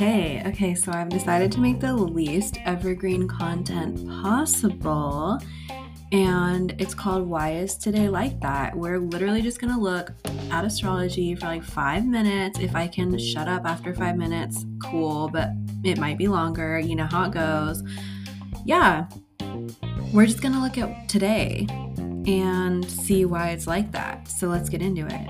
Hey, okay, so I've decided to make the least evergreen content possible. And it's called Why Is Today Like That? We're literally just gonna look at astrology for like five minutes. If I can shut up after five minutes, cool, but it might be longer. You know how it goes. Yeah, we're just gonna look at today and see why it's like that. So let's get into it.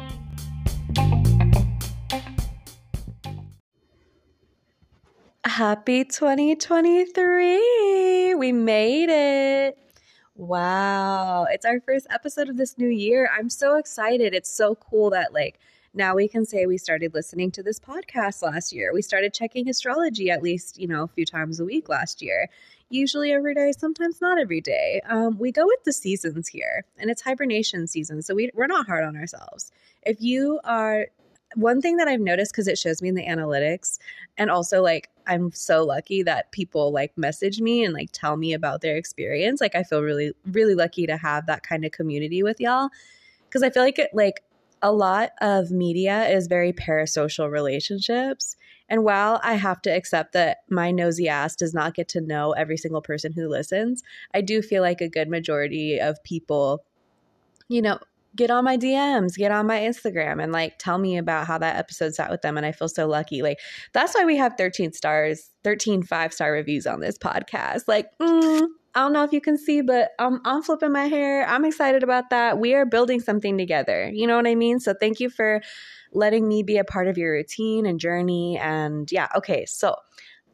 Happy 2023! We made it. Wow. It's our first episode of this new year. I'm so excited. It's so cool that, like, now we can say we started listening to this podcast last year. We started checking astrology at least, you know, a few times a week last year. Usually every day, sometimes not every day. Um, we go with the seasons here, and it's hibernation season. So we, we're not hard on ourselves. If you are one thing that I've noticed because it shows me in the analytics, and also like I'm so lucky that people like message me and like tell me about their experience. Like I feel really, really lucky to have that kind of community with y'all because I feel like it like a lot of media is very parasocial relationships. And while I have to accept that my nosy ass does not get to know every single person who listens, I do feel like a good majority of people, you know, get on my DMs, get on my Instagram and like tell me about how that episode sat with them. And I feel so lucky. Like that's why we have 13 stars, 13 five star reviews on this podcast. Like, mm, I don't know if you can see, but I'm, I'm flipping my hair. I'm excited about that. We are building something together. You know what I mean? So thank you for letting me be a part of your routine and journey. And yeah, okay. So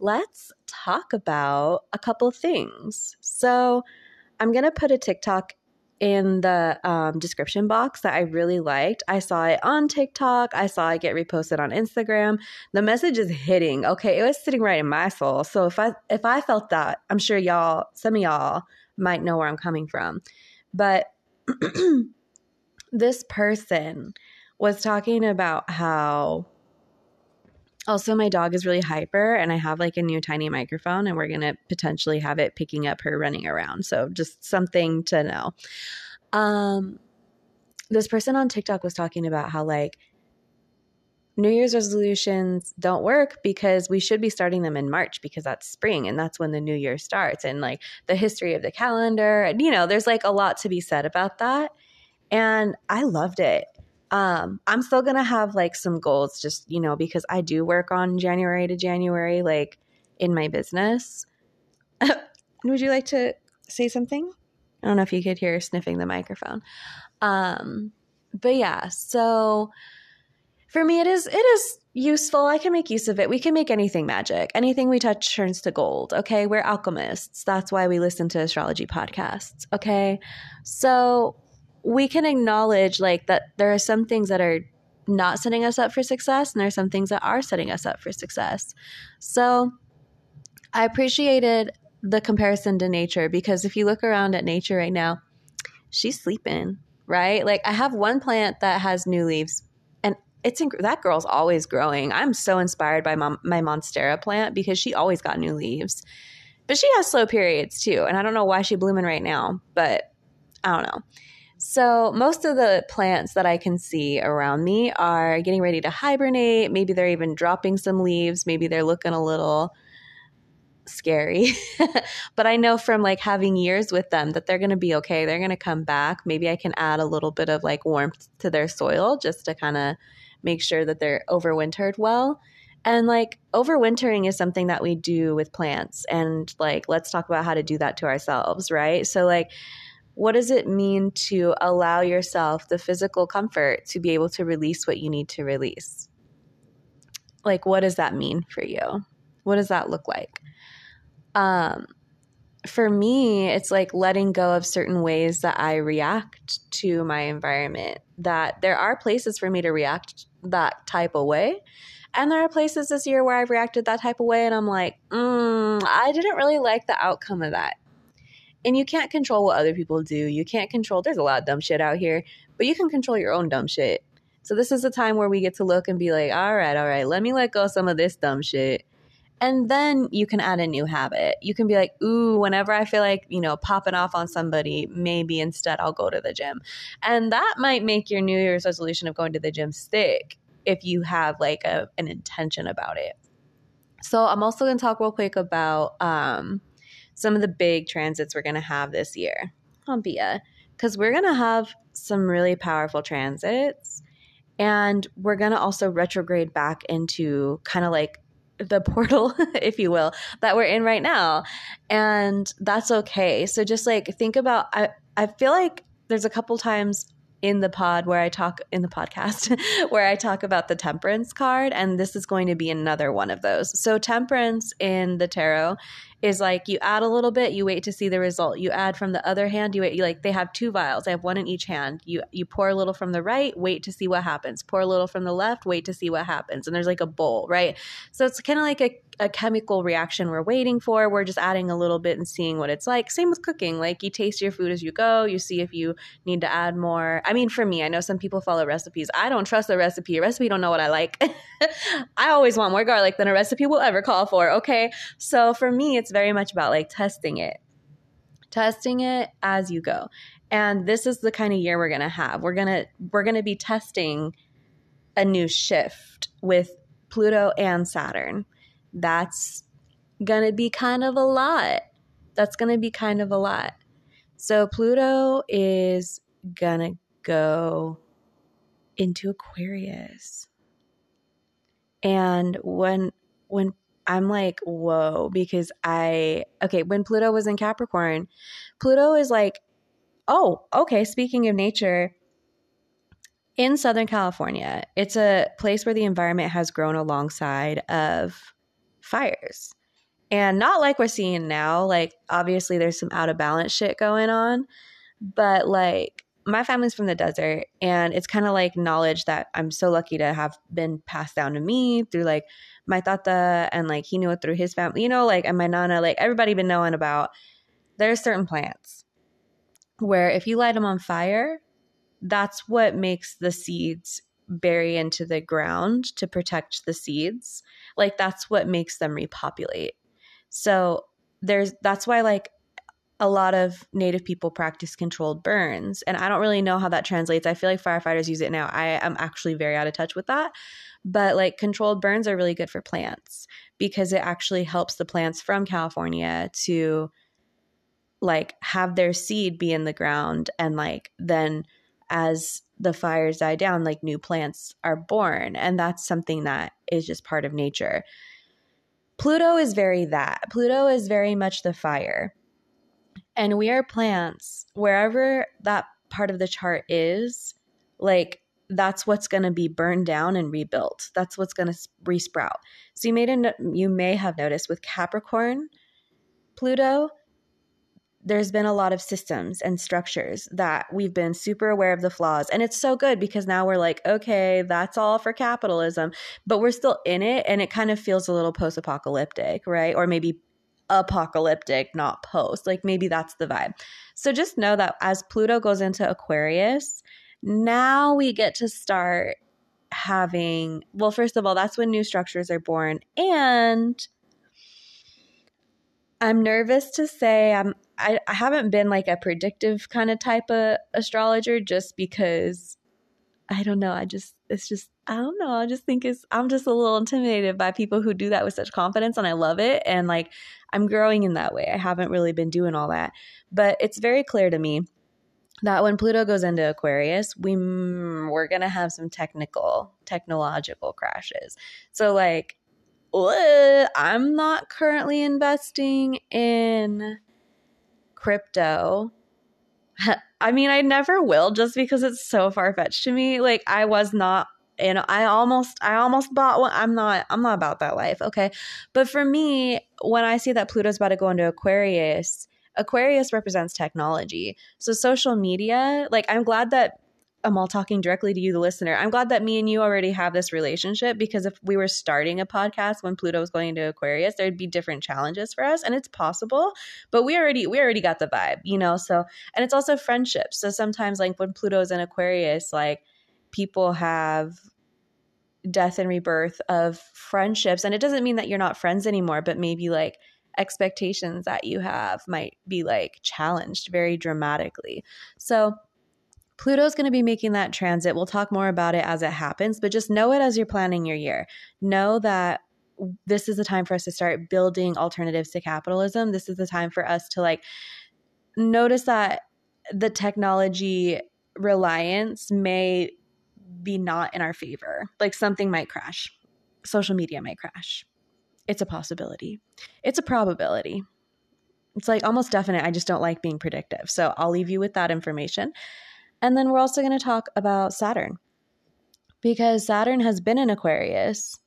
let's talk about a couple things. So I'm going to put a TikTok in the um, description box that I really liked. I saw it on TikTok. I saw it get reposted on Instagram. The message is hitting. Okay, it was sitting right in my soul. So if I if I felt that, I'm sure y'all, some of y'all might know where I'm coming from. But this person was talking about how also, my dog is really hyper, and I have like a new tiny microphone, and we're going to potentially have it picking up her running around. So, just something to know. Um, this person on TikTok was talking about how like New Year's resolutions don't work because we should be starting them in March because that's spring and that's when the new year starts and like the history of the calendar and you know there's like a lot to be said about that and I loved it um i'm still gonna have like some goals just you know because i do work on january to january like in my business. Would you like to say something? I don't know if you could hear sniffing the microphone. Um but yeah so for me it is it is useful. I can make use of it. We can make anything magic. Anything we touch turns to gold okay? We're alchemists. That's why we listen to astrology podcasts okay? So we can acknowledge like that there are some things that are not setting us up for success and there are some things that are setting us up for success. So I appreciated the comparison to nature because if you look around at nature right now, she's sleeping, right? Like I have one plant that has new leaves and it's that girl's always growing. I'm so inspired by my monstera plant because she always got new leaves. But she has slow periods too, and I don't know why she's blooming right now, but I don't know. So, most of the plants that I can see around me are getting ready to hibernate. Maybe they're even dropping some leaves. Maybe they're looking a little scary. but I know from like having years with them that they're going to be okay. They're going to come back. Maybe I can add a little bit of like warmth to their soil just to kind of make sure that they're overwintered well. And like overwintering is something that we do with plants. And like, let's talk about how to do that to ourselves, right? So, like, what does it mean to allow yourself the physical comfort to be able to release what you need to release? Like, what does that mean for you? What does that look like? Um, for me, it's like letting go of certain ways that I react to my environment. That there are places for me to react that type of way. And there are places this year where I've reacted that type of way, and I'm like, mm, I didn't really like the outcome of that. And you can't control what other people do. You can't control, there's a lot of dumb shit out here, but you can control your own dumb shit. So this is a time where we get to look and be like, all right, all right, let me let go some of this dumb shit And then you can add a new habit. You can be like, ooh, whenever I feel like, you know, popping off on somebody, maybe instead I'll go to the gym. And that might make your New Year's resolution of going to the gym stick if you have like a, an intention about it. So I'm also going to talk real quick about um, some of the big transits we're going to have this year on Bia because we're going to have some really powerful transits and we're going to also retrograde back into kind of like the portal, if you will, that we're in right now. And that's okay. So just like think about I I feel like there's a couple times in the pod where I talk in the podcast where I talk about the temperance card and this is going to be another one of those. So temperance in the tarot is like you add a little bit, you wait to see the result. You add from the other hand, you wait. You like they have two vials. They have one in each hand. You you pour a little from the right, wait to see what happens. Pour a little from the left, wait to see what happens. And there's like a bowl, right? So it's kind of like a a chemical reaction we're waiting for. We're just adding a little bit and seeing what it's like. Same with cooking. Like you taste your food as you go. You see if you need to add more. I mean, for me, I know some people follow recipes. I don't trust the recipe. A recipe don't know what I like. I always want more garlic than a recipe will ever call for. Okay. So for me, it's very much about like testing it, testing it as you go. And this is the kind of year we're going to have. We're going to we're going to be testing a new shift with Pluto and Saturn. That's to be kind of a lot. That's to be kind of a lot. So Pluto is to go into Aquarius. And when when I'm like, whoa, because I, okay, when Pluto was in Capricorn, Pluto is like, oh, okay, speaking of nature, in Southern California, it's a place where the environment has grown alongside of fires. And not like we're seeing now, like, obviously, there's some out of balance shit going on, but like, my family's from the desert and it's kind of like knowledge that I'm so lucky to have been passed down to me through like my tata and like he knew it through his family, you know, like and my nana, like everybody been knowing about. There's certain plants where if you light them on fire, that's what makes the seeds bury into the ground to protect the seeds. Like that's what makes them repopulate. So there's that's why like a lot of native people practice controlled burns and i don't really know how that translates i feel like firefighters use it now i am actually very out of touch with that but like controlled burns are really good for plants because it actually helps the plants from California to like have their seed be in the ground and like then as the fires die down like new plants are born and that's something that is just part of nature. Pluto is very that. Pluto is very much the fire. And we are plants wherever that part of the chart is like that's what's going to be burned down and rebuilt. That's what's going to resprout. So you may you may have noticed with Capricorn, Pluto, there's been a lot of systems and structures that we've been super aware of the flaws. And it's so good because now we're like, okay, that's all for capitalism, but we're still in it and it kind of feels a little post-apocalyptic, right? Or maybe apocalyptic, not post. Like maybe that's the vibe. So just know that as Pluto goes into Aquarius, now we get to start having, well, first of all, that's when new structures are born. And I'm nervous to say I'm I, I haven't been like a predictive kind of type of astrologer just because I don't know. I just it's just I don't know. I just think it's I'm just a little intimidated by people who do that with such confidence and I love it and like I'm growing in that way. I haven't really been doing all that. But it's very clear to me that when Pluto goes into Aquarius, we we're gonna have some technical technological crashes. So like, I'm not currently investing in crypto. I mean, I never will just because it's so far fetched to me. Like, I was not and I almost I almost bought one. I'm not I'm not about that life, okay? But for me, when I see that Pluto's about to go into Aquarius, Aquarius represents technology. So social media, like I'm glad that I'm all talking directly to you, the listener. I'm glad that me and you already have this relationship because if we were starting a podcast when Pluto was going into Aquarius, there'd be different challenges for us, and it's possible. But we already we already got the vibe, you know. So and it's also friendships. So sometimes like when Pluto's in Aquarius, like people have death and rebirth of friendships. And it doesn't mean that you're not friends anymore, but maybe like expectations that you have might be like challenged very dramatically. So, Pluto's going to be making that transit. We'll talk more about it as it happens, but just know it as you're planning your year. Know that this is the time for us to start building alternatives to capitalism. This is the time for us to like notice that the technology reliance may be not in our favor. Like something might crash. Social media might crash. It's a possibility. It's a probability. It's like almost definite. I just don't like being predictive. So I'll leave you with that information. And then we're also going to talk about Saturn because Saturn has been in Aquarius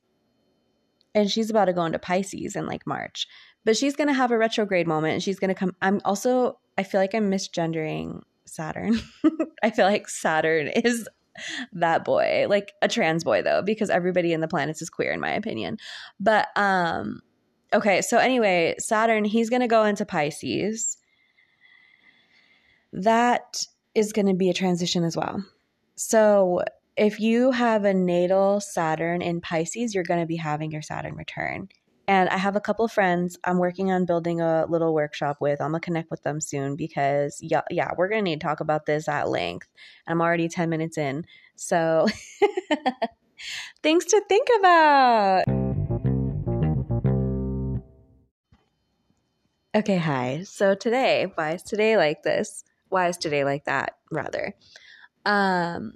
and she's about to go into Pisces in like March. But she's going to have a retrograde moment and she's going to come. I'm also, I feel like I'm misgendering Saturn. I feel like Saturn is that boy, like a trans boy though, because everybody in the planets is queer in my opinion. But um okay, so anyway, Saturn, he's going to go into Pisces. That is going to be a transition as well. So, if you have a natal Saturn in Pisces, you're going to be having your Saturn return. And I have a couple of friends I'm working on building a little workshop with. I'm going to connect with them soon because, yeah, yeah we're going to need to talk about this at length. I'm already 10 minutes in. So, things to think about. Okay, hi. So today, why is today like this? Why is today like that, rather? Um,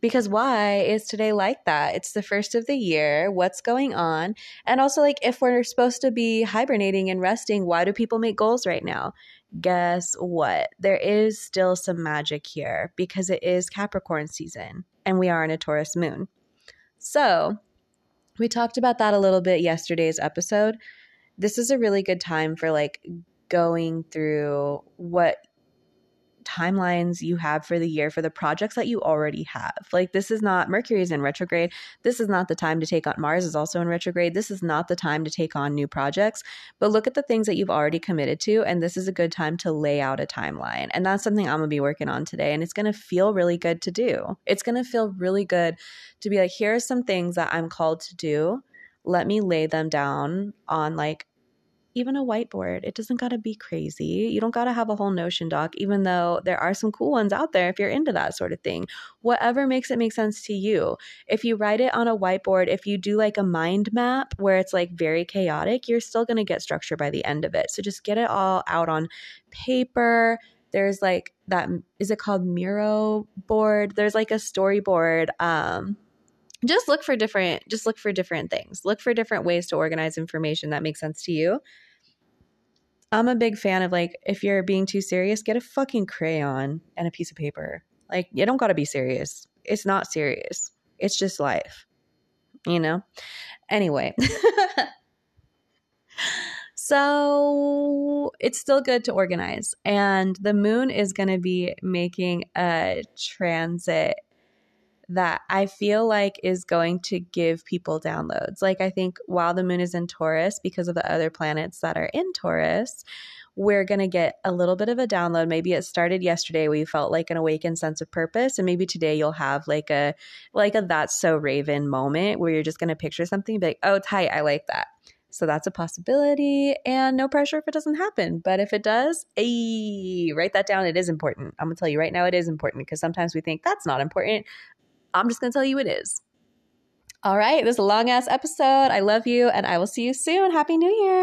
because why is today like that? It's the first of the year. What's going on? And also, like, if we're supposed to be hibernating and resting, why do people make goals right now? Guess what? There is still some magic here because it is Capricorn season and we are in a Taurus moon. So, we talked about that a little bit yesterday's episode. This is a really good time for like going through what timelines you have for the year for the projects that you already have. Like this is not Mercury is in retrograde. This is not the time to take on Mars is also in retrograde. This is not the time to take on new projects. But look at the things that you've already committed to and this is a good time to lay out a timeline. And that's something I'm going to be working on today and it's going to feel really good to do. It's going to feel really good to be like here are some things that I'm called to do. Let me lay them down on like even a whiteboard. It doesn't got to be crazy. You don't got to have a whole Notion doc, even though there are some cool ones out there if you're into that sort of thing. Whatever makes it make sense to you. If you write it on a whiteboard, if you do like a mind map where it's like very chaotic, you're still going to get structure by the end of it. So just get it all out on paper. There's like that, is it called Miro board? There's like a storyboard. Um, just look for different just look for different things. Look for different ways to organize information that makes sense to you. I'm a big fan of like if you're being too serious get a fucking crayon and a piece of paper. Like you don't got to be serious. It's not serious. It's just life you know? Anyway. So it's still good to organize and the moon is going to be making a transit that I feel like is going to give people downloads. Like, I think while the moon is in Taurus, because of the other planets that are in Taurus, we're going to get a little bit of a download. Maybe it started yesterday where you felt like an awakened sense of purpose. And maybe today you'll have like a, like a that's so Raven moment where you're just going to picture something and be like, oh, tight, I like that. So that's a possibility and no pressure if it doesn't happen. But if it does, hey, write that down. It is important. I'm going to tell you right now, it is important because sometimes we think that's not important. I'm just going to tell you it is. All right, this long ass episode. I love you, and I will see you soon. Happy New Year.